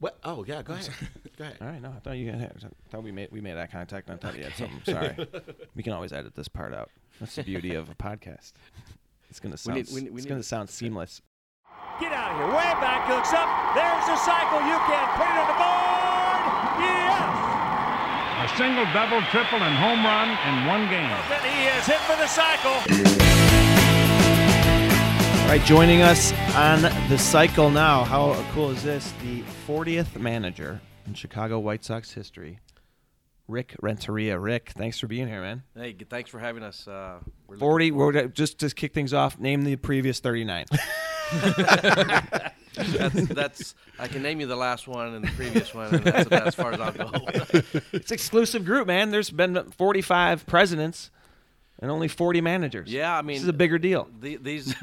What? Oh yeah, go ahead. go ahead. All right, no, I thought you had, I thought we made we made eye contact. and I thought you had something. Sorry, we can always edit this part out. That's the beauty of a podcast. It's gonna sound need- we need- it's gonna sound seamless. Get out of here. Way back, hooks up. There's the cycle. You can put it on the board. Yes. A single, double, triple, and home run in one game. Then he is hit for the cycle. Right, joining us on the cycle now. How cool is this? The 40th manager in Chicago White Sox history, Rick Renteria. Rick, thanks for being here, man. Hey, thanks for having us. Uh, we're 40. We're just to kick things off. Name the previous 39. that's, that's I can name you the last one and the previous one, and that's about as far as I'll go. it's exclusive group, man. There's been 45 presidents and only 40 managers. yeah, I mean, this is a bigger deal. The, these,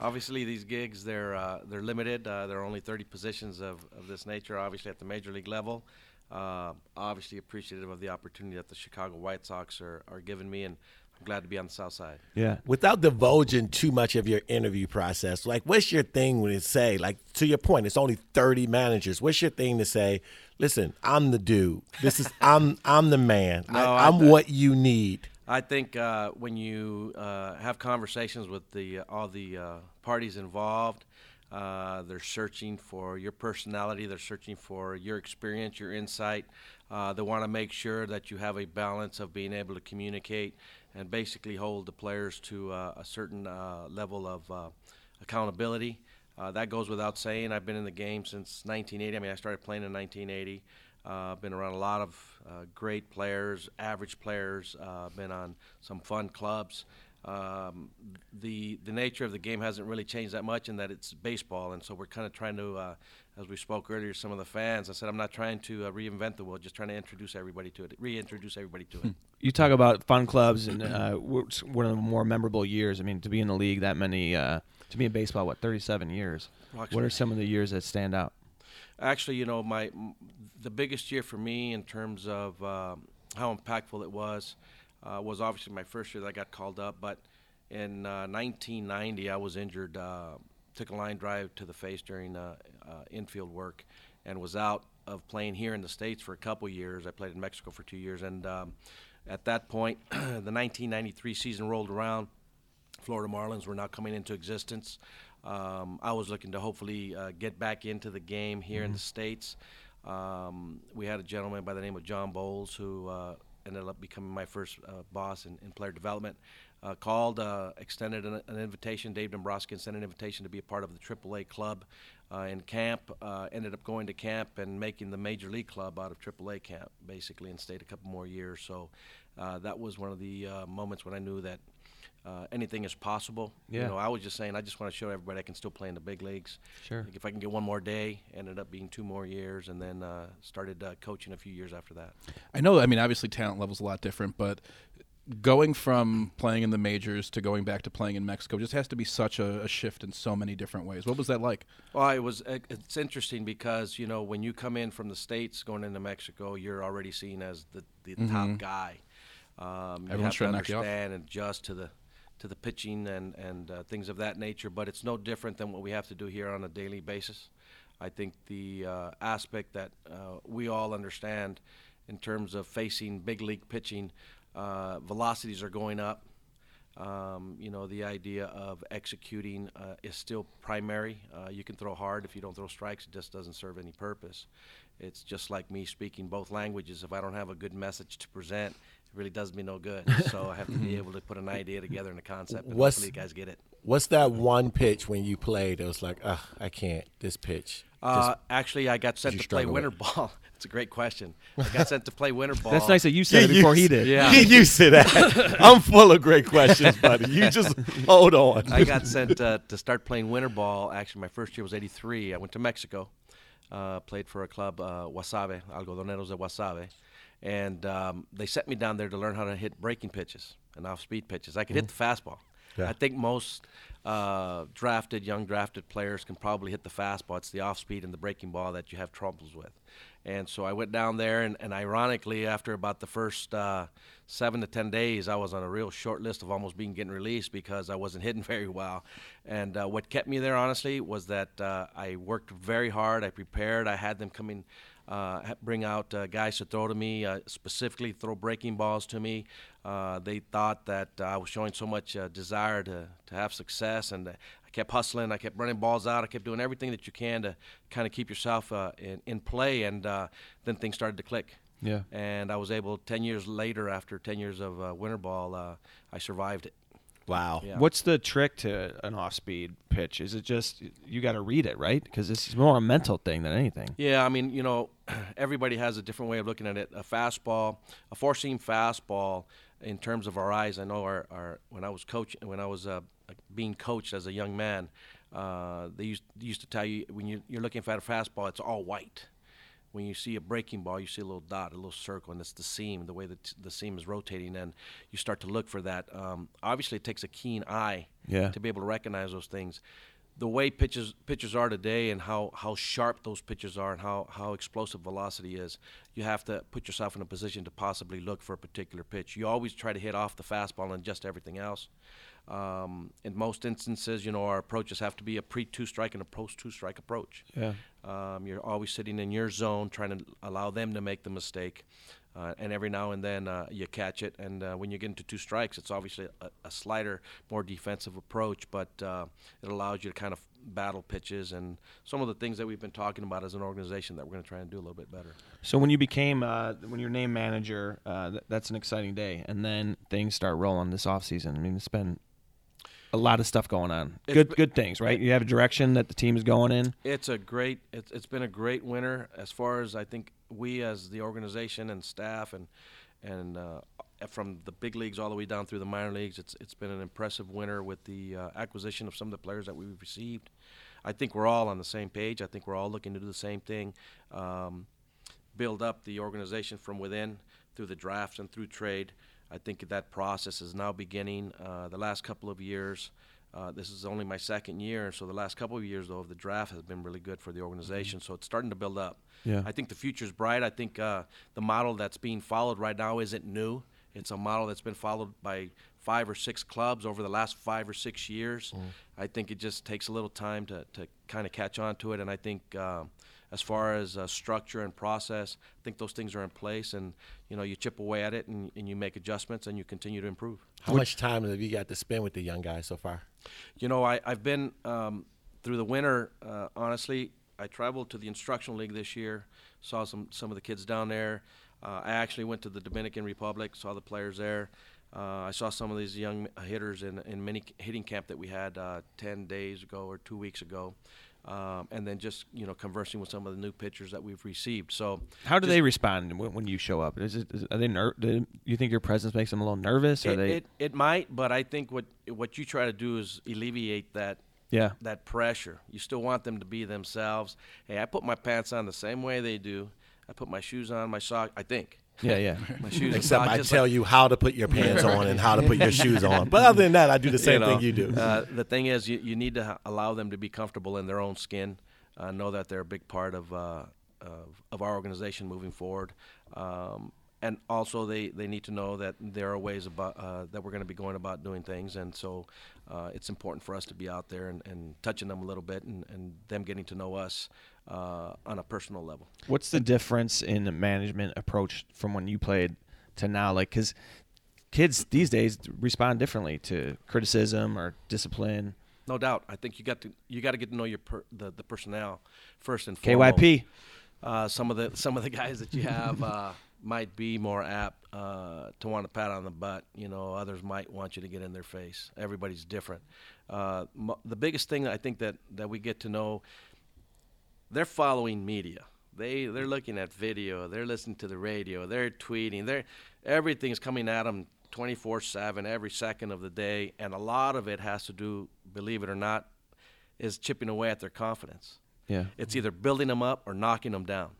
obviously, these gigs they're uh, they're limited. Uh, there are only 30 positions of, of this nature. Obviously, at the major league level. Uh, obviously, appreciative of the opportunity that the Chicago White Sox are, are giving me, and I'm glad to be on the South Side. Yeah. Without divulging too much of your interview process, like what's your thing when it say, like to your point, it's only 30 managers. What's your thing to say, listen, I'm the dude. This is I'm I'm the man. No, I, I'm what you need. I think uh, when you uh, have conversations with the all the uh, parties involved, uh, they're searching for your personality. They're searching for your experience, your insight. Uh, they want to make sure that you have a balance of being able to communicate and basically hold the players to uh, a certain level of accountability. That goes without saying. I've been in the game since 1980. I mean, I started playing in 1980. Uh, been around a lot of uh, great players, average players. Uh, been on some fun clubs. Um, the the nature of the game hasn't really changed that much in that it's baseball, and so we're kind of trying to, uh, as we spoke earlier, some of the fans. I said I'm not trying to uh, reinvent the wheel, just trying to introduce everybody to it, reintroduce everybody to it. You talk about fun clubs and uh, one of the more memorable years. I mean, to be in the league that many, uh, to be in baseball, what, 37 years? What are some of the years that stand out? Actually, you know, my the biggest year for me in terms of um, how impactful it was uh, was obviously my first year that I got called up. But in uh, 1990, I was injured, uh, took a line drive to the face during uh, uh, infield work, and was out of playing here in the states for a couple years. I played in Mexico for two years, and um, at that point, the 1993 season rolled around. Florida Marlins were now coming into existence. Um, I was looking to hopefully uh, get back into the game here in the States. Um, we had a gentleman by the name of John Boles who uh, ended up becoming my first uh, boss in, in player development. Uh, called, uh, extended an, an invitation. Dave Dombrowski sent an invitation to be a part of the AAA club uh, in camp. Uh, ended up going to camp and making the major league club out of AAA camp, basically, and stayed a couple more years. So uh, that was one of the uh, moments when I knew that uh, anything is possible. Yeah. You know, I was just saying, I just want to show everybody I can still play in the big leagues. Sure. Like if I can get one more day, ended up being two more years, and then uh, started uh, coaching a few years after that. I know. I mean, obviously, talent level's a lot different, but going from playing in the majors to going back to playing in Mexico just has to be such a, a shift in so many different ways. What was that like? Well, it was. It's interesting because you know when you come in from the states going into Mexico, you're already seen as the, the top guy. Um, you have to trying to knock you off. understand and adjust to the to the pitching and and uh, things of that nature. But it's no different than what we have to do here on a daily basis. I think the uh, aspect that uh, we all understand in terms of facing big league pitching, uh, velocities are going up. Um, you know, the idea of executing uh, is still primary. Uh, you can throw hard. If you don't throw strikes, it just doesn't serve any purpose. It's just like me speaking both languages. If I don't have a good message to present, really does me no good. so I have to be able to put an idea together and a concept, and What's- hopefully you guys get it. What's that one pitch when you played? It was like, ugh, I can't. This pitch. Uh, actually, I got sent to play winter with? ball. it's a great question. I got sent to play winter ball. That's nice that you said it before he did. Yeah. Get used to that. I'm full of great questions, buddy. You just hold on. I got sent uh, to start playing winter ball. Actually, my first year was '83. I went to Mexico, uh, played for a club, uh, Guasave, Algodoneros de Guasave, and um, they sent me down there to learn how to hit breaking pitches and off-speed pitches. I could hit the fastball. Yeah. I think most uh, drafted, young drafted players can probably hit the fastball. It's the off speed and the breaking ball that you have troubles with. And so I went down there, and, and ironically, after about the first uh, seven to ten days, I was on a real short list of almost being getting released because I wasn't hitting very well. And uh, what kept me there, honestly, was that uh, I worked very hard. I prepared. I had them coming uh, bring out uh, guys to throw to me, uh, specifically throw breaking balls to me. Uh, they thought that I was showing so much uh, desire to, to have success, and I kept hustling. I kept running balls out. I kept doing everything that you can to kind of keep yourself uh, in, in play, and then things started to click. Yeah. And I was able, 10 years later, after 10 years of winter ball, I survived it. Wow. Yeah. What's the trick to an off-speed pitch? Is it just you got to read it, right? Because it's more a mental thing than anything. Yeah, I mean, you know, everybody has a different way of looking at it. A fastball, a four-seam fastball, in terms of our eyes, I know our, our when I was coach when I was uh, being coached as a young man, uh, they used used to tell you when you, you're looking for a fastball, it's all white when you see a breaking ball, you see a little dot, a little circle, and it's the seam, the way that the seam is rotating, and you start to look for that. Um, obviously, it takes a keen eye yeah. to be able to recognize those things. The way pitches pitches are today, and how, how sharp those pitches are, and how, how explosive velocity is, you have to put yourself in a position to possibly look for a particular pitch. You always try to hit off the fastball and just everything else. Um, in most instances, you know, our approaches have to be a pre two strike and a post two strike approach. Yeah. Um, you're always sitting in your zone, trying to allow them to make the mistake. Uh, and every now and then uh, you catch it. And uh, when you get into two strikes, it's obviously a, a slighter, more defensive approach, but uh, it allows you to kind of battle pitches and some of the things that we've been talking about as an organization that we're going to try and do a little bit better. So when you became, uh, when you're named manager, uh, th- that's an exciting day. And then things start rolling this offseason. I mean, it's been a lot of stuff going on. It's good, good things, right? You have a direction that the team is going in. It's a great. It's, it's been a great winter as far as I think we as the organization and staff and and uh, from the big leagues all the way down through the minor leagues. It's it's been an impressive winter with the uh, acquisition of some of the players that we've received. I think we're all on the same page. I think we're all looking to do the same thing, um, build up the organization from within through the draft and through trade. I think that process is now beginning. Uh, the last couple of years, uh, this is only my second year, so the last couple of years though of the draft has been really good for the organization. So it's starting to build up. Yeah. I think the future is bright. I think uh, the model that's being followed right now isn't new. It's a model that's been followed by five or six clubs over the last five or six years. I think it just takes a little time to, to kind of catch on to it, and I think uh, as far as uh, structure and process, I think those things are in place, and you know you chip away at it and, and you make adjustments and you continue to improve. How much time have you got to spend with the young guys so far? You know, I, I've been um, through the winter. Uh, honestly, I traveled to the instructional league this year. Saw some some of the kids down there. Uh, I actually went to the Dominican Republic. Saw the players there. Uh, I saw some of these young hitters in in mini hitting camp that we had uh, ten days ago or two weeks ago. Um, and then just you know conversing with some of the new pitchers that we've received. So How do just- they respond when, when you show up? Is it, is, are they ner- do you think your presence makes them a little nervous? Or it, they? it, it might, but I think what what you try to do is alleviate that yeah. that pressure. You still want them to be themselves. Hey, I put my pants on the same way they do. I put my shoes on, my sock. I think Yeah. Yeah. my shoes. Except I tell like- you how to put your pants on and how to put your shoes on. But other than that, I do the same you know, thing you do. Uh, the thing is, you, you need to allow them to be comfortable in their own skin. Uh, know that they're a big part of uh, of, of our organization moving forward. Um, and also, they, they need to know that there are ways about uh, that we're going to be going about doing things, and so uh, it's important for us to be out there and, and touching them a little bit, and, and them getting to know us uh, on a personal level. What's the difference in the management approach from when you played to now? Like, because kids these days respond differently to criticism or discipline. No doubt. I think you got to you got to get to know your per, the the personnel first and foremost. KYP. Uh, some of the some of the guys that you have uh, might be more apt uh, to want to pat on the butt. You know, others might want you to get in their face. Everybody's different. Uh, mo- the biggest thing I think that that we get to know, they're following media. They they're looking at video. They're listening to the radio. They're tweeting. They're everything's coming at them 24/7 every second of the day, and a lot of it has to do, believe it or not, is chipping away at their confidence. Yeah. It's either building them up or knocking them down.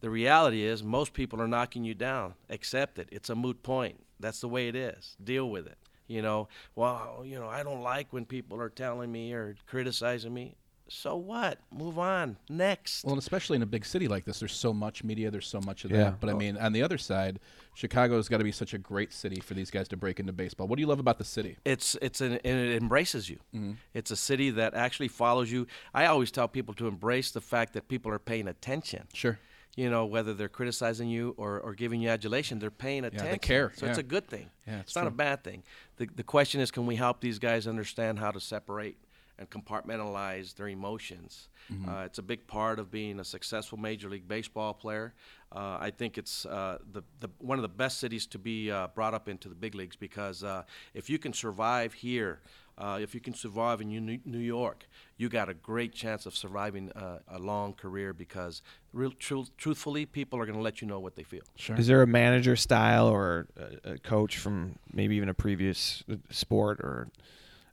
The reality is, most people are knocking you down. Accept it. It's a moot point. That's the way it is. Deal with it. You know, well, you know, I don't like when people are telling me or criticizing me. So what? Move on. Next. Well, and especially in a big city like this, there's so much media, there's so much of Yeah. that. But I oh. mean, on the other side, Chicago's got to be such a great city for these guys to break into baseball. What do you love about the city? it's it's an and it embraces you. Mm-hmm. It's a city that actually follows you. I always tell people to embrace the fact that people are paying attention. Sure. You know, whether they're criticizing you or, or giving you adulation, they're paying attention. Yeah, they care, So it's a good thing. Yeah, it's it's not a bad thing. The the question is, can we help these guys understand how to separate and compartmentalize their emotions? Mm-hmm. Uh, it's a big part of being a successful Major League Baseball player. Uh, I think it's uh, the, the one of the best cities to be uh, brought up into the big leagues because uh, if you can survive here, uh, if you can survive in New New York, you got a great chance of surviving uh, a long career because, real tru- truthfully, people are going to let you know what they feel. Sure. Is there a manager style or a, a coach from maybe even a previous sport or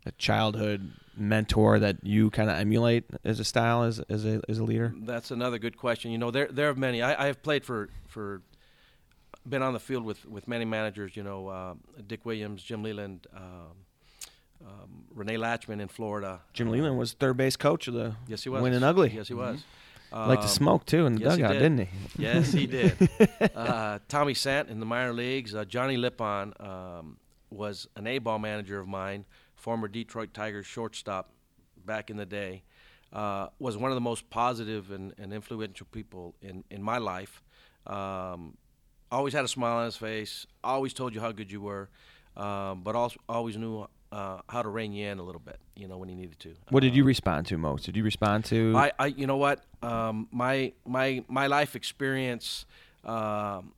a childhood mentor that you kind of emulate as a style as, as a as a leader? That's another good question. You know, there there are many. I, I have played for for been on the field with with many managers. You know, uh, Dick Williams, Jim Leyland, um, um, Rene Lachemann in Florida. Jim Leyland was third base coach of the Yes, he was. winning ugly. Yes, he was. Liked to Um, smoke too in the yes, dugout, did. didn't he? Yes, he did. uh, Tommy Sant in the minor leagues. Uh, Johnny Lipon um, was an A-ball manager of mine, former Detroit Tigers shortstop back in the day. Uh, was one of the most positive and, and influential people in, in my life. Um, always had a smile on his face. Always told you how good you were, um, but also always knew uh, how to rein you in a little bit. You know when he needed to. What did you respond to most? Did you respond to? I, I you know what um, my my my life experience um,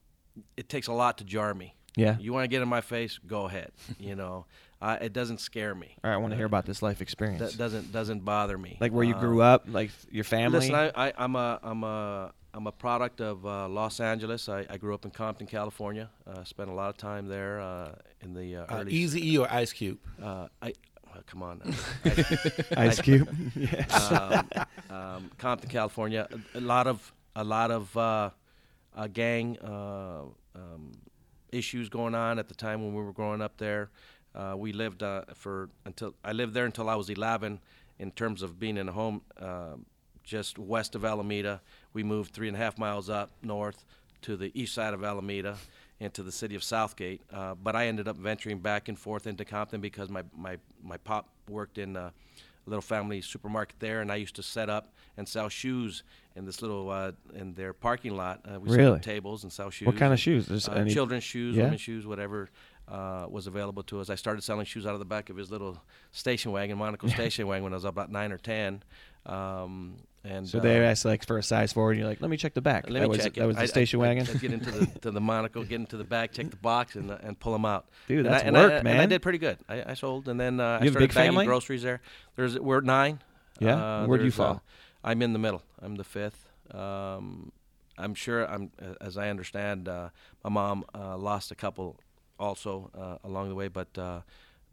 it takes a lot to jar me yeah. you want to get in my face go ahead you know uh, it doesn't scare me All right, I want to hear about this life experience. that doesn't doesn't bother me like where you Um, grew up, like your family. listen I, I, I'm a I'm a I'm a product of uh, Los Angeles. I, I grew up in Compton, California. Uh, spent a lot of time there uh, in the uh, Uh, early. Easy E or Ice Cube? Uh, I, come on. Ice Cube. yeah. um, um, Compton, California. A, a lot of a lot of uh, uh, gang uh, um, issues going on at the time when we were growing up there. Uh, we lived uh, for until I lived there until I was 11. In terms of being in a home um just west of Alameda, we moved three and a half miles up north to the east side of Alameda into the city of South Gate. Uh, but I ended up venturing back and forth into Compton because my, my, my pop worked in uh, a little family supermarket there, and I used to set up and sell shoes in this little uh, in their parking lot. Uh, we set Really? up tables and sell shoes. What kind of shoes? There's Uh, any- children's shoes, Yeah? women's shoes, whatever uh, was available to us. I started selling shoes out of the back of his little station wagon, Monaco station wagon, when I was about nine or ten. Um, and So they uh, asked like for a size forward, and you're like, "Let me check the back." let that me was check that it. was the I- station I, wagon. I'd get into the to the Monaco, get into the back, check the box, and uh, and pull them out. Dude, And that's I, and work, man. And I did pretty good. I, I sold, and then uh, I You have a started big bagging family? groceries there. There's we're nine. Yeah? Uh, Where do you uh, fall? I'm in the middle. I'm the fifth. Um, I'm sure. I'm uh, as I understand. Uh, my mom uh, lost a couple also uh, along the way, but uh,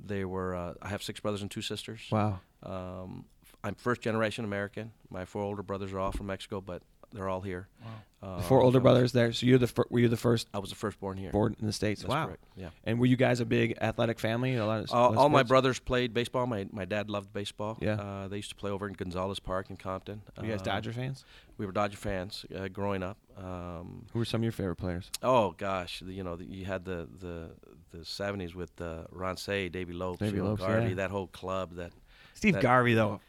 they were. Uh, I have six brothers and two sisters. wow. Um, f- I'm first generation American. My four older brothers are all from Mexico, but they're all here. Wow. The four older brothers there. So you're the fir- were you the first I was the first born here. born in the states? That's wow. correct, yeah. And were you guys a big athletic family? A lot of All, of all my brothers played baseball. My my dad loved baseball. Yeah. Uh, they used to play over in Gonzales Park in Compton. Were you guys Uh, Dodger fans? We were Dodger fans uh, growing up. Um, Who were some of your favorite players? oh gosh, the, you know the, you had the the the '70s with uh, Ron Cey, Davey Lopes, know, Lopes, Garvey, yeah. that whole club. That Steve That- Garvey though.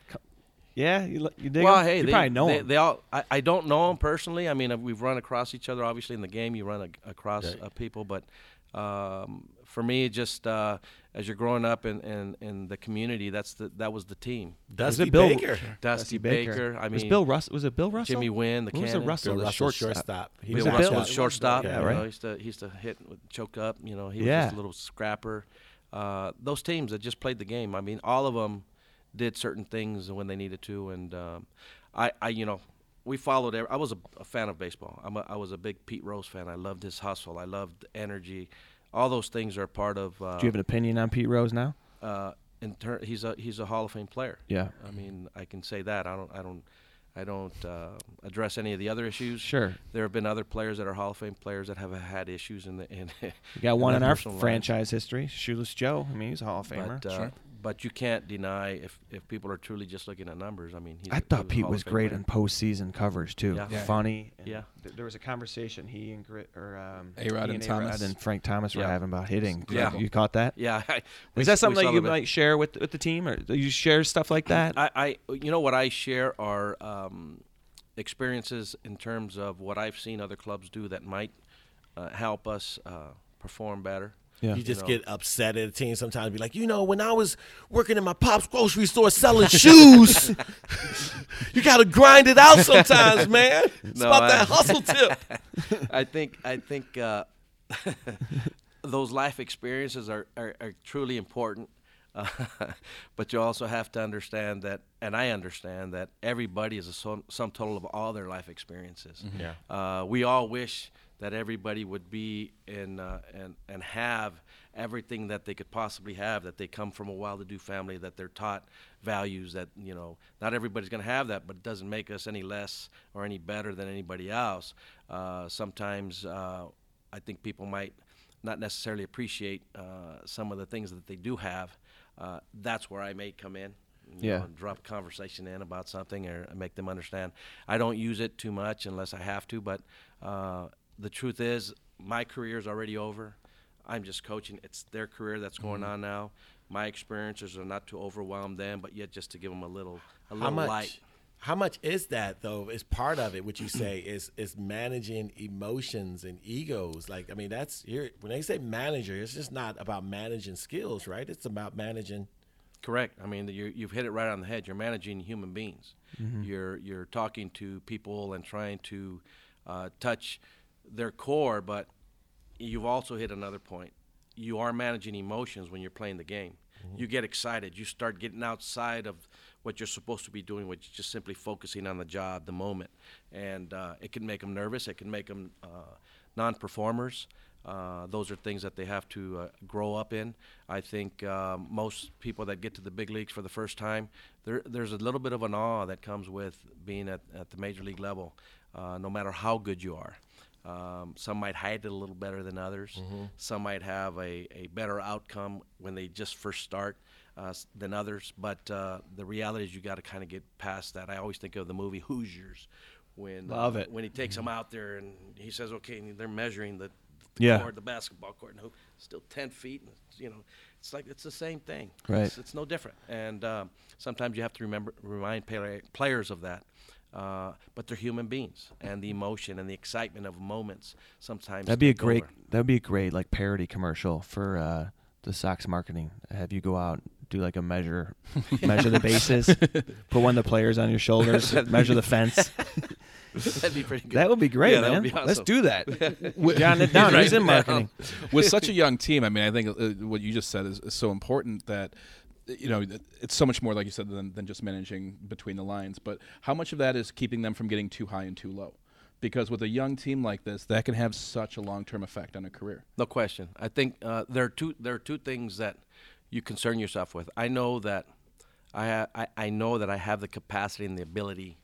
Co- Yeah, you, li- you dig well, him? hey, you they, probably know they, him. they all. I, I don't know them personally. I mean, uh, we've run across each other. Obviously, in the game, you run a, across Right. uh, people. But um, for me, just uh, as you're growing up in, in, in the community, that's the that was the team. Dusty it Bill- Baker. Dusty, Baker. I mean, was Bill Russell? Was it Bill Russell? Jimmy Wynn, the Who was the cannon. Russell? Bill the Russell, shortstop. shortstop. He Was Bill it Russell was shortstop. Yeah, you right. know, he used to he used to hit choke up. You know, he was Yeah. just a little scrapper. Uh, those teams that just played the game. I mean, all of them did certain things when they needed to, and um, I, I, you know, we followed. Every, I was a, a fan of baseball. I'm a, I was a big Pete Rose fan. I loved his hustle. I loved energy. All those things are part of. Uh, Do you have an opinion on Pete Rose now? uh, in ter- he's a he's a Hall of Fame player. Yeah. I mean, I can say that. I don't I don't I don't uh, address any of the other issues. Sure. There have been other players that are Hall of Fame players that have had issues in the in. We got one in our personal lives. franchise history, Shoeless Joe. I mean, he's a Hall of Famer. But, uh, but you can't deny if, if people are truly just looking at numbers. I mean, he's, I he thought Pete was great player. in postseason coverage too. Yeah. Yeah. Funny. Yeah. th- there was a conversation he and Grit or um, A-Rod he and A-Rod Thomas. and Frank Thomas were having about hitting. Yeah. you caught that? Yeah, I- Is that something that you might share with with the team, or do you share stuff like that? I, I, you know, what I share are um, experiences in terms of what I've seen other clubs do that might uh, help us uh, perform better. Yeah. You just know. get upset at a team sometimes. Be like, you know, when I was working in my pop's grocery store selling shoes, you got to grind it out sometimes, man. It's No, about I- that hustle tip. I think I think uh, those life experiences are, are, are truly important. Uh, but you also have to understand that, and I understand that everybody is a sum, sum total of all their life experiences. Yeah. Uh, we all wish that everybody would be in uh, and and have everything that they could possibly have. That they come from a well-to-do family. That they're taught values. That you know, not everybody's going to have that, but it doesn't make us any less or any better than anybody else. Uh, sometimes uh, I think people might not necessarily appreciate uh, some of the things that they do have. Uh, that's where I may come in. Yeah. know, and drop a conversation in about something or make them understand. I don't use it too much unless I have to, but uh, the truth is, my career is already over. I'm just coaching. It's their career that's going Mm-hmm. on now. My experiences are not to overwhelm them, but yet just to give them a little, a How little much? light. How much is that though? Is part of it? What you say is is managing emotions and egos. Like I mean, that's you're, when they say manager, it's just not about managing skills, right? It's about managing. Correct. I mean, you you've hit it right on the head. You're managing human beings. You're you're talking to people and trying to uh, touch their core, but you've also hit another point. You are managing emotions when you're playing the game. You get excited. You start getting outside of what you're supposed to be doing, which is just simply focusing on the job, the moment, and uh, it can make them nervous. It can make them uh, non-performers. Uh, those are things that they have to uh, grow up in. I think um, most people that get to the big leagues for the first time, there, there's a little bit of an awe that comes with being at, at the major league level, uh, no matter how good you are. Um, some might hide it a little better than others. Some might have a, a better outcome when they just first start uh, than others. But uh, the reality is, you got to kind of get past that. I always think of the movie Hoosiers when Love uh, it. when he takes them out there and he says, "Okay," they're measuring the, the Yeah. court, the basketball court, and hoop, still ten feet. And, you know, it's like it's the same thing. Right. It's, it's no different. And um, sometimes you have to remember remind play, players of that. Uh, but they're human beings, and the emotion and the excitement of moments sometimes That'd be a great. over. That'd be a great like parody commercial for uh, the Sox marketing. Have you go out do like a measure, measure the bases, put one of the players on your shoulders, measure the fence. That'd be pretty good. That would be great, Yeah, that man. would be Let's do that. Jot it down. Write He's in marketing. with such a young team, I mean, I think uh, what you just said is, is so important that you know it's so much more, like you said, than, than just managing between the lines. But how much of that is keeping them from getting too high and too low? Because with a young team like this, that can have such a long-term effect on a career. No question. I think uh, there are two there are two things that you concern yourself with. I know that I, ha- I I know that I have the capacity and the ability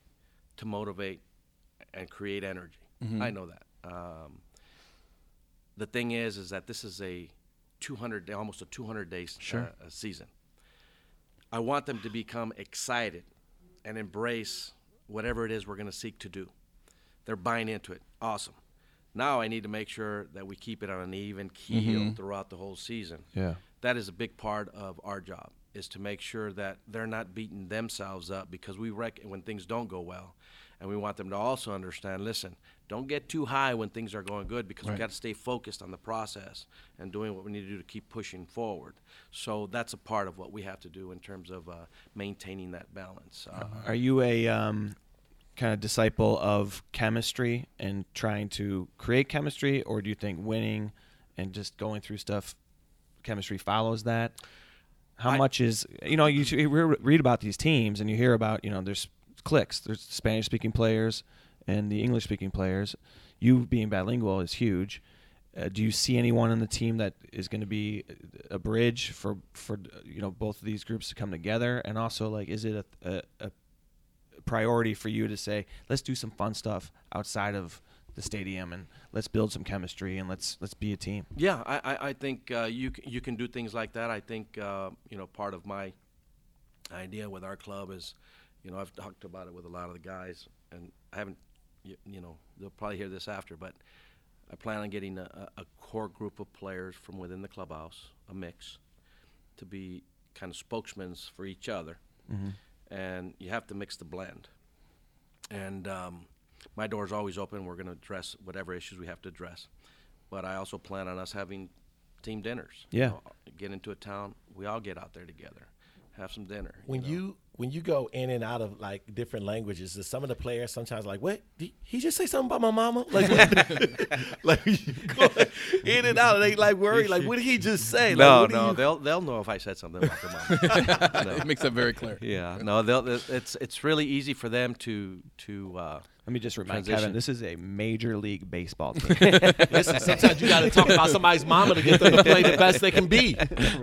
to motivate and create energy. I know that. Um, the thing is, is that this is a 200 day, almost a 200 day s- uh, uh, season. I want them to become excited and embrace whatever it is we're going to seek to do. They're buying into it. Awesome. Now I need to make sure that we keep it on an even keel mm-hmm. throughout the whole season. Yeah. That is a big part of our job is to make sure that they're not beating themselves up because we reckon when things don't go well, and we want them to also understand. Listen, don't get too high when things are going good because we've got to stay focused on the process and doing what we need to do to keep pushing forward. So that's a part of what we have to do in terms of uh, maintaining that balance. Uh, Are you a um, kind of disciple of chemistry and trying to create chemistry, or do you think winning and just going through stuff, chemistry follows that? How I- much is you know you, you read about these teams and you hear about you know there's clicks, there's Spanish speaking players and the English speaking players. You being bilingual is huge. Uh, do you see anyone on the team that is going to be a bridge for for you know both of these groups to come together? And also, like, is it a, a, a priority for you to say, let's do some fun stuff outside of the stadium and let's build some chemistry and let's let's be a team. Yeah, I, I, I think uh, you you can do things like that. I think uh, you know part of my idea with our club is, you know, I've talked about it with a lot of the guys, and I haven't, you, you know, they'll probably hear this after, but I plan on getting a, a core group of players from within the clubhouse, a mix, to be kind of spokesmen for each other, and you have to mix the blend. And um, my is always open. We're going to address whatever issues we have to address. But I also plan on us having team dinners. You Yeah. know, get into a town, we all get out there together, have some dinner. When know. you when you go in and out of like different languages, is some of the players sometimes like, "What? Did he just say something about my mama?" Like, like in and out, they like worry, like, "What did he just say?" No, what do no, you- they'll they'll know if I said something about their mom. No. It makes that very clear. Yeah, no, they'll, it's it's really easy for them to to. Uh, Let me just remind Transition. Kevin, this is a major league baseball team. Listen, sometimes you got to talk about somebody's mama to get them to play the best they can be.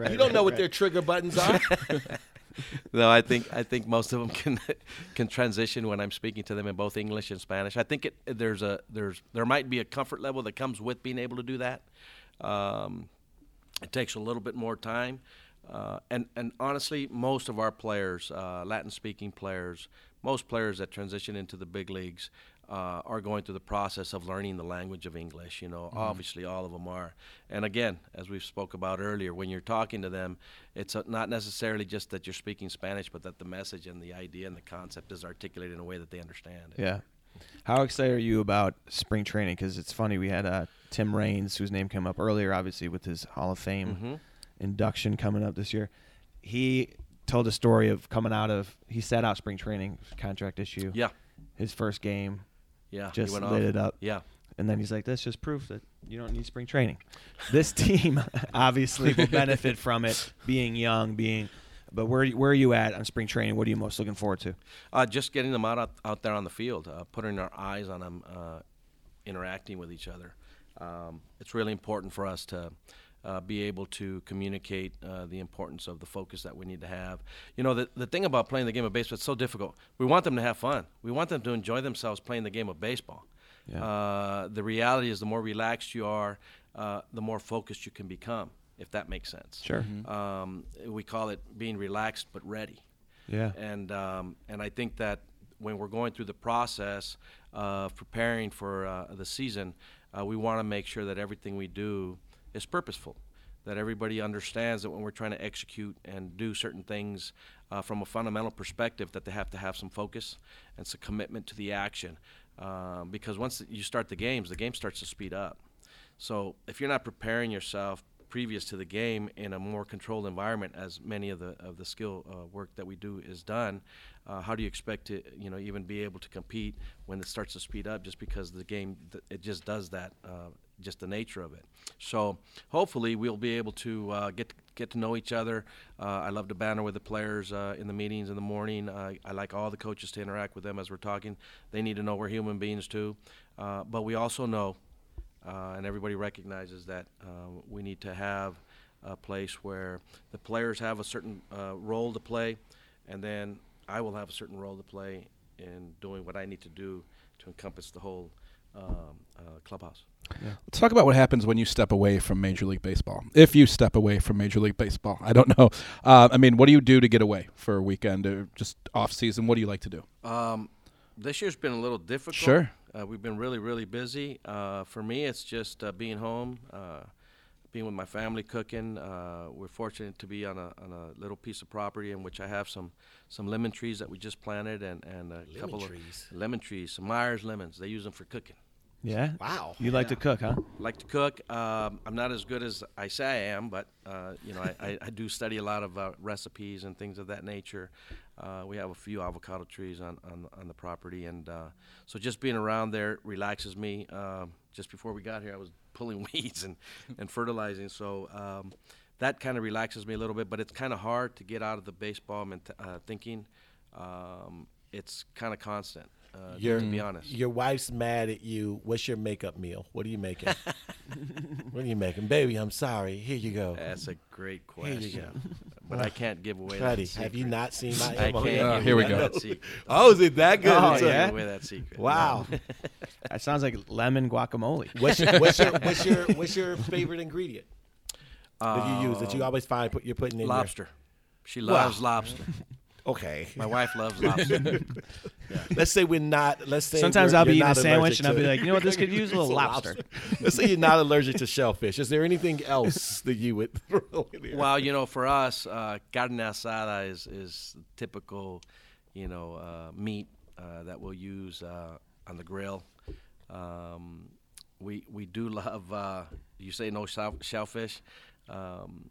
you don't know what their trigger buttons are. no, I think I think most of them can can transition when I'm speaking to them in both English and Spanish. I think it there's a there's there might be a comfort level that comes with being able to do that. Um, it takes a little bit more time, uh, and and honestly, most of our players, uh, Latin-speaking players, most players that transition into the big leagues. Uh, are going through the process of learning the language of English. You know, obviously all of them are. And again, as we spoke about earlier, when you're talking to them, it's uh not necessarily just that you're speaking Spanish, but that the message and the idea and the concept is articulated in a way that they understand. it. yeah. How excited are you about spring training? Because it's funny, we had uh, Tim Raines, whose name came up earlier, obviously, with his Hall of Fame Mm-hmm. induction coming up this year. He told a story of coming out of, he sat out spring training, contract issue. Yeah, His first game, yeah. just went lit off. it up. Yeah. And then he's like, "That's just proof that you don't need spring training." This team obviously will benefit from it, being young, being. But where where are you at on spring training? What are you most looking forward to? Uh, just getting them out, out out there on the field, uh, putting our eyes on them, uh, interacting with each other. Um, it's really important for us to uh, be able to communicate uh, the importance of the focus that we need to have. You know, the, the thing about playing the game of baseball, it's so difficult. We want them to have fun. We want them to enjoy themselves playing the game of baseball. Yeah. Uh, the reality is, the more relaxed you are, uh, the more focused you can become, if that makes sense. Sure. Um, we call it being relaxed but ready Yeah. and um, and I think that when we're going through the process of preparing for uh, the season, uh, we want to make sure that everything we do is purposeful, that everybody understands that when we're trying to execute and do certain things uh, from a fundamental perspective, that they have to have some focus and some commitment to the action, um, because once you start the games, the game starts to speed up. So if you're not preparing yourself previous to the game in a more controlled environment, as many of the of the skill uh, work that we do is done, uh, how do you expect to you know even be able to compete when it starts to speed up? Just because the game th- it just does that, uh, just the nature of it. So hopefully we'll be able to uh, get get to know each other. Uh, I love to banter with the players uh, in the meetings in the morning. I like all the coaches to interact with them as we're talking. They need to know we're human beings too, uh, but we also know uh, and everybody recognizes that uh, we need to have a place where the players have a certain role to play, and then I will have a certain role to play in doing what I need to do to encompass the whole um, uh, clubhouse. Let's talk about what happens when you step away from Major League Baseball. If you step away from Major League Baseball, I don't know. Uh, I mean, what do you do to get away for a weekend or just off season? What do you like to do? Um, this year's been a little difficult. Sure. Uh, we've been really, really busy. Uh, for me, it's just uh, being home, uh, being with my family, cooking. Uh, we're fortunate to be on a, on a little piece of property in which I have some, some lemon trees that we just planted and, and a Lemon couple trees? of lemon trees, some Myers lemons. They use them for cooking. Yeah. Wow. You like to cook, huh? like to cook. Um, I'm not as good as I say I am, but uh, you know, I, I, I do study a lot of uh, recipes and things of that nature. Uh, we have a few avocado trees on, on, on the property, and uh, so just being around there relaxes me. Um, just before we got here, I was pulling weeds and, and fertilizing, so um, that kind of relaxes me a little bit. But it's kind of hard to get out of the baseball ment- uh, thinking. Um, it's kind of constant, uh, Your, to be honest. Your wife's mad at you. What's your makeup meal? What are you making? what are you making? Baby, I'm sorry. Here you go. That's a great Here you question. but I can't give away Buddy, that have you not seen my I MO? can't Uh, give here we go. that. Oh, is it that good? Oh, a- yeah? Give away that secret. Wow. That sounds like lemon guacamole. what's, your, what's your what's your what's your favorite ingredient that you use that you always find put, you're putting in your- Lobster. She loves lobster. Okay. My wife loves lobster. Let's say we're not. Let's say Sometimes I'll be eating a sandwich and I'll be like, you know what, this could use a little lobster. Let's say you're not allergic to shellfish. Is there anything else that you would throw in there? well, you know, for us, uh, carne asada is is typical, you know, uh, meat uh, that we'll use uh, on the grill. Um, we we do love. Uh, you say no shellfish. Um,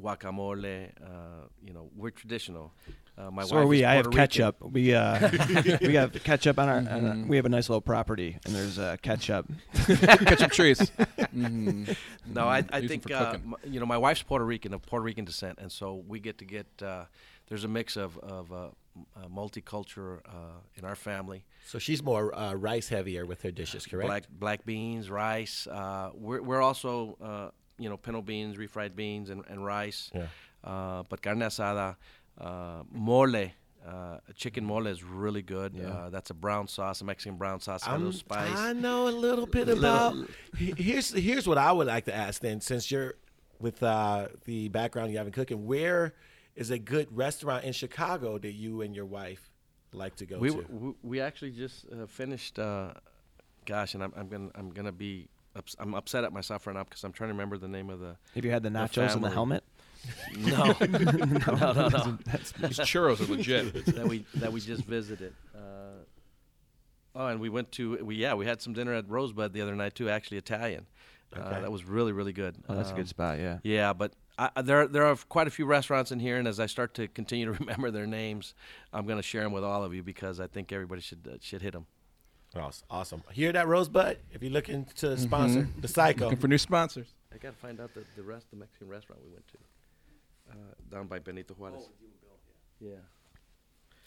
guacamole, uh, you know, we're traditional. Uh, my So wife are we. is I have Rican. ketchup. We uh, we have ketchup on our. on our- we have a nice little property, and there's uh, ketchup. Ketchup trees. Mhm. No, I, I think uh, cooking. m- you know my wife's Puerto Rican of Puerto Rican descent, and so we get to get uh, there's a mix of of uh, uh, multicultural uh, in our family. So she's more uh, rice heavier with her dishes, correct? Black black beans, rice. Uh, we're we're also uh, you know pinto beans, refried beans, and, and rice. Yeah. Uh, but carne asada, uh, mole. Uh, chicken mole is really good. Uh, that's a brown sauce, a Mexican brown sauce, a little I'm- spice. I know a little bit about. He- Here's here's what I would like to ask then, since you're with uh, the background you have in cooking, where is a good restaurant in Chicago that you and your wife like to go we, to? we we actually just uh, finished. Uh, gosh, and I'm, I'm gonna I'm gonna be ups- I'm upset at myself right now because I'm trying to remember the name of the. Have you had the nachos and the helmet? No, no, no, no. These churros are legit. that we that we just visited. Uh, oh, and we went to we yeah we had some dinner at Rosebud the other night too. Actually, Italian. Uh, Okay. that was really really good. Oh, that's a Um, good spot. Yeah. Yeah, but I, I- there there are quite a few restaurants in here, and as I start to continue to remember their names, I'm going to share them with all of you because I think everybody should uh, should hit them. Awes- Awesome. Hear that, Rosebud? If you're looking to sponsor the Psycho, Looking for new sponsors. I got to find out the the rest the Mexican restaurant we went to uh, down by Benito Juarez. yeah,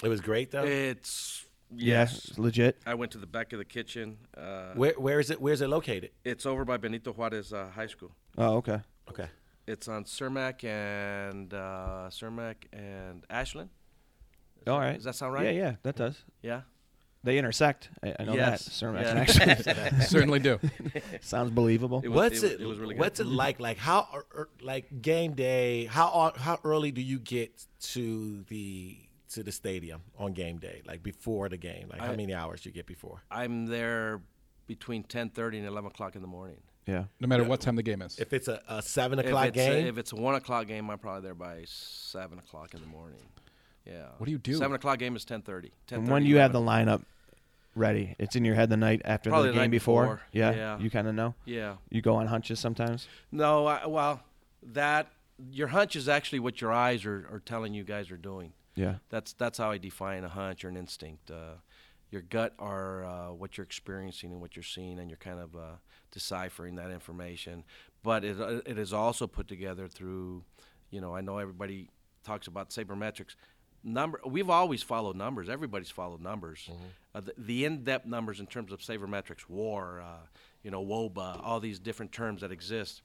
it was great though. it's Yeah. yes. it's legit. I went to the back of the kitchen. Uh, Where where is it? Where's it located? it's over by Benito Juarez uh, High School. Oh, okay. Okay. It's on Cermak and uh, Cermak and Ashland. All right. Is All that- right. Does that sound right? Yeah, yeah, that does. Yeah. They intersect. I, I know Yes. that. Cermak Yeah. actually Certainly do. sounds believable. It was- What's it, it? was- it was really what's good. it like? Like how er- like game day? How how early do you get to the to the stadium on game day? Like before the game? Like how many hours do you get before? I'm there between 10:30 and 11 o'clock in the morning. yeah. No matter what time the game is. If it's a, a seven If o'clock it's, game, A, if it's a one o'clock game, I'm probably there by seven o'clock in the morning. Yeah. What do you do? Seven o'clock game is 10:30. And when you have the lineup ready, it's in your head the night after Probably the the game night before. before. Yeah, Yeah. You kind of know. Yeah. You go on hunches sometimes. No, I, well, that your hunch is actually what your eyes are, are telling you guys are doing. Yeah. That's that's how I define a hunch or an instinct. Uh, your gut are uh, what you're experiencing and what you're seeing, and you're kind of uh, deciphering that information. But it uh, it is also put together through, you know, I know everybody talks about sabermetrics. Number we've always followed numbers. Everybody's followed numbers. Uh, the, the in-depth numbers in terms of sabermetrics, WAR, uh, you know, WOBA, all these different terms that exist.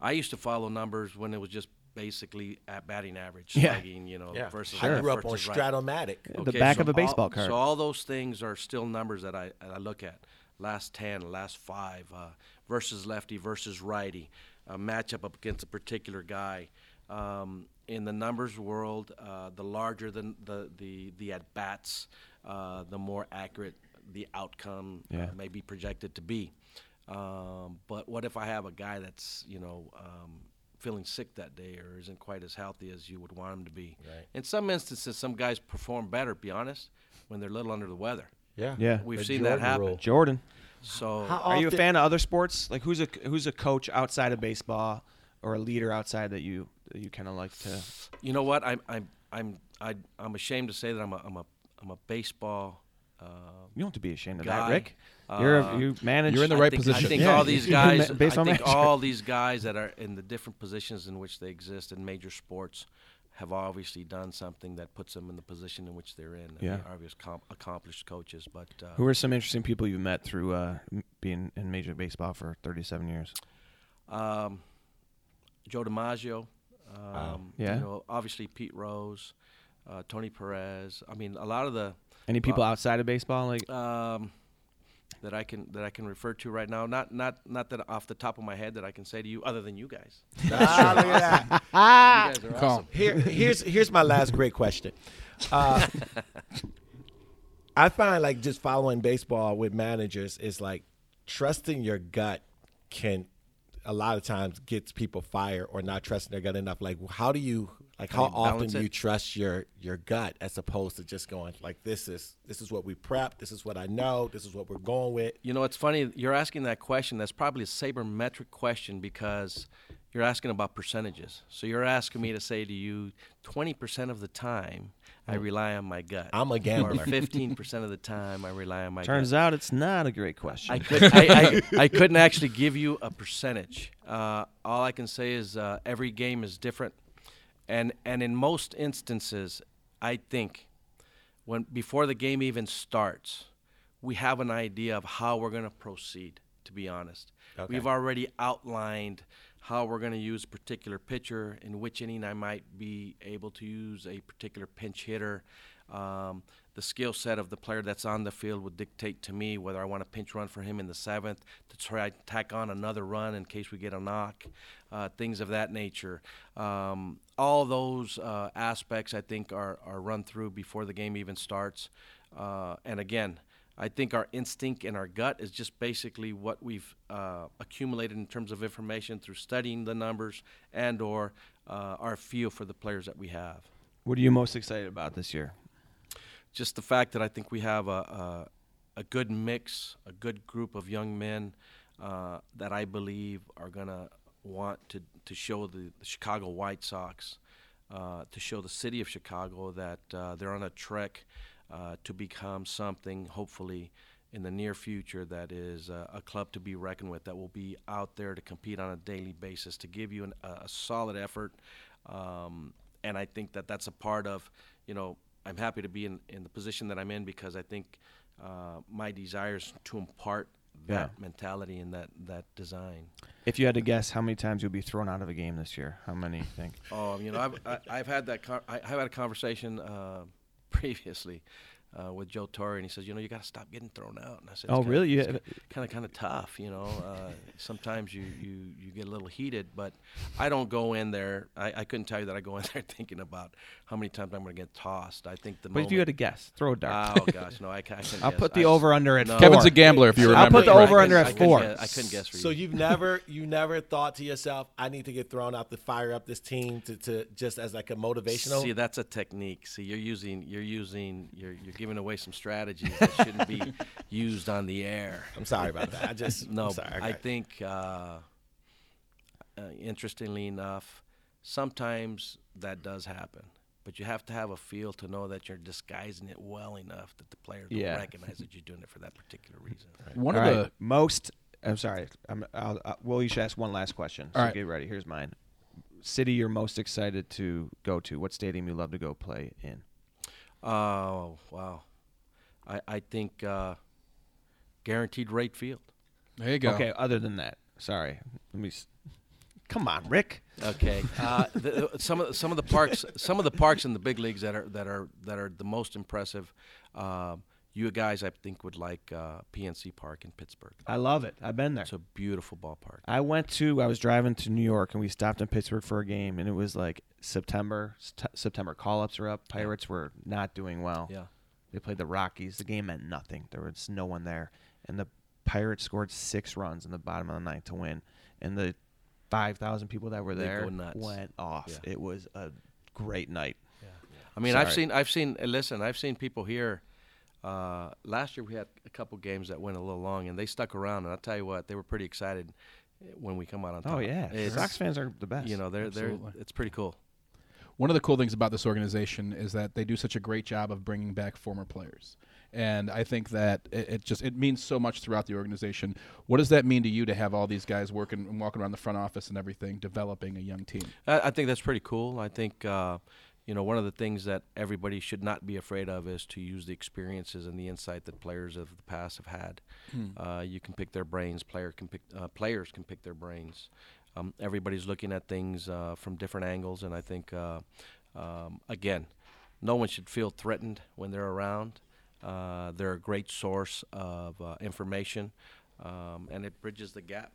I used to follow numbers when it was just basically at batting average, Yeah. slugging, you know, yeah. versus I left grew up on versus right. Strat-O-Matic. The back so of a baseball all, card. So all those things are still numbers that I, that I look at. Last ten, last five, uh, versus lefty versus righty, a matchup up against a particular guy. Um, in the numbers world, uh, the larger the the the, the at bats, uh, the more accurate the outcome Yeah. uh, may be projected to be. Um, but what if I have a guy that's you know um, feeling sick that day or isn't quite as healthy as you would want him to be? Right. In some instances, some guys perform better. Be honest, when they're a little under the weather. Yeah. Yeah. We've The seen that happen. rule. Jordan. So How Are you a fan of other sports? Like who's a who's a coach outside of baseball or a leader outside that you that you kind of like to? you know what? I'm I'm I'm I, I'm ashamed to say that I'm a I'm a I'm a baseball. Uh, You don't have to be ashamed of Guy, that, Rick. You're uh, a, you manage. You're in the I right think, position. I think Yeah, all these you're ma- guys. I think manager. all these guys that are in the different positions in which they exist in major sports have obviously done something that puts them in the position in which they're in. Yeah. they're obvious com- accomplished coaches, but uh, Who are some interesting people you've met through uh, being in Major League Baseball for 37 years? Um, Joe DiMaggio, uh, Um, Yeah. You know, obviously Pete Rose, uh, Tony Perez. I mean, a lot of the Any people Well- outside of baseball? Like, um, that I can that I can refer to right now. Not not not that off the top of my head that I can say to you, other than you guys. Ah, look at that. You guys are awesome. Here, here's here's my last great question. Uh, I find like just following baseball with managers is like trusting your gut can a lot of times gets people fired or not trusting their gut enough. Like, how do you like How often do you trust your your gut as opposed to just going like this is this is what we prep, this is what I know, this is what we're going with. You know, it's funny you're asking that question. That's probably a sabermetric question because you're asking about percentages. So you're asking me to say to you, 20% of the time I rely on my gut. I'm a gambler. 15% of the time I rely on my gut. turns gut. out it's not a great question. I, could, I, I, I couldn't actually give you a percentage. Uh, all I can say is uh, every game is different, and and in most instances, I think when before the game even starts, we have an idea of how we're going to proceed. To be honest, we've already outlined how we're going to use a particular pitcher, in which inning I might be able to use a particular pinch hitter. Um, the skill set of the player that's on the field would dictate to me whether I want to pinch run for him in the seventh to try to tack on another run in case we get a knock, uh, things of that nature. Um, all those uh, aspects I think are, are run through before the game even starts. Uh, and again, I think our instinct and our gut is just basically what we've uh, accumulated in terms of information through studying the numbers and or uh, our feel for the players that we have. what are you most excited about this year? just the fact that I think we have a, a, a good mix, a good group of young men uh, that I believe are going to want to, to show the, the Chicago White Sox, uh, to show the city of Chicago that uh, they're on a trek uh, to become something, hopefully, in the near future that is uh, a club to be reckoned with, that will be out there to compete on a daily basis, to give you an, a, solid effort. Um, and I think that that's a part of, you know, I'm happy to be in, in the position that I'm in because I think uh, my desire is to impart that Yeah. mentality and that, that design. If you had to guess how many times you'll be thrown out of a game this year, how many you think? Oh, you know, I've, I, I've had that. Con- I, I've had a conversation uh, previously uh, with Joe Torre, and he says, you know, you got to stop getting thrown out. And I said, Oh, really? You Kind have- of, kind of, kind of tough, you know. Uh, sometimes you, you, you get a little heated, but I don't go in there. I, I couldn't tell you that I go in there thinking about how many times I'm going to get tossed. I think the But if you had to guess, throw a dart. Oh gosh, no, I, ca- I couldn't. I'll guess. put the s- over under at no. four. Kevin's a gambler, if you remember. I'll put the Right, over under couldn't- at I four. guess- I couldn't guess for you. So you've never you never thought to yourself, I need to get thrown out to fire up this team to, to just as like a motivational. See, that's a technique. See, you're using, you're using, you're, you're giving away some strategies that shouldn't be used on the air. I'm sorry about that. I just No, I'm sorry. I think, uh, uh, interestingly enough, sometimes that does happen. But you have to have a feel to know that you're disguising it well enough that the players will Yeah. recognize that you're doing it for that particular reason. One All of right, the most. I'm sorry. I'm, I'll, i we'll each ask one last question. So All right. get ready. Here's mine. City you're most excited to go to? What stadium you love to go play in? Oh wow, I I think uh, guaranteed rate field. there you go. Okay. Other than that, sorry. Let me. s- Come on, Rick. Okay. Uh, the, some of the, some of the parks some of the parks in the big leagues that are that are that are the most impressive. Um, you guys, I think, would like uh, PNC Park in Pittsburgh. I love it. I've been there. It's a beautiful ballpark. I went to. I was driving to New York, and we stopped in Pittsburgh for a game, and it was like September. St- September call-ups were up. Pirates were not doing well. Yeah. They played the Rockies. The game meant nothing. There was no one there, and the Pirates scored six runs in the bottom of the ninth to win, and the five thousand people that were there went off. Yeah. It was a great night. Yeah. I mean, I've seen I've seen. Listen, I've seen people here. Uh, last year we had a couple games that went a little long, and they stuck around. And I'll tell you what, they were pretty excited when we come out on top. Oh yeah, It's- Sox fans are the best. You know, they're Absolutely. they're it's pretty cool. One of the cool things about this organization is that they do such a great job of bringing back former players. And I think that it, it just it means so much throughout the organization. What does that mean to you to have all these guys working and walking around the front office and everything, developing a young team? I, I think that's pretty cool. I think uh, you know one of the things that everybody should not be afraid of is to use the experiences and the insight that players of the past have had. Uh, you can pick their brains. Player can pick uh, players can pick their brains. Um, everybody's looking at things uh, from different angles, and I think uh, um, again, no one should feel threatened when they're around. Uh, they're a great source of uh, information, um, and it bridges the gap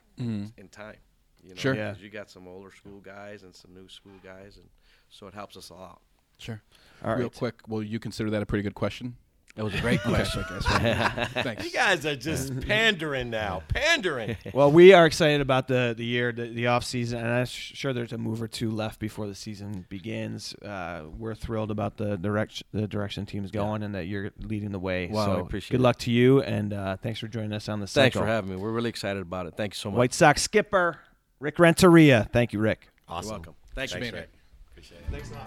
in time. You know, Sure. Yeah. 'cause You got some older school guys and some new school guys, and so it helps us a lot. Sure. All Real right. quick, will you consider that a pretty good question? It was a great question. Thanks. You guys are just pandering now. Pandering. Well, we are excited about the the year, the, the off season, and I'm sure there's a move or two left before the season begins. Uh, we're thrilled about the direction the direction the team's going, and that you're leading the way. Wow, so I appreciate good it. luck to you, and uh, thanks for joining us on the show. Thanks cycle. for having me. We're really excited about it. Thank you so much. White Sox skipper Rick Renteria. Thank you, Rick. Awesome. You're welcome. Thanks, Thanks, for being Rick. here.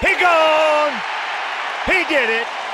He gone. He did it.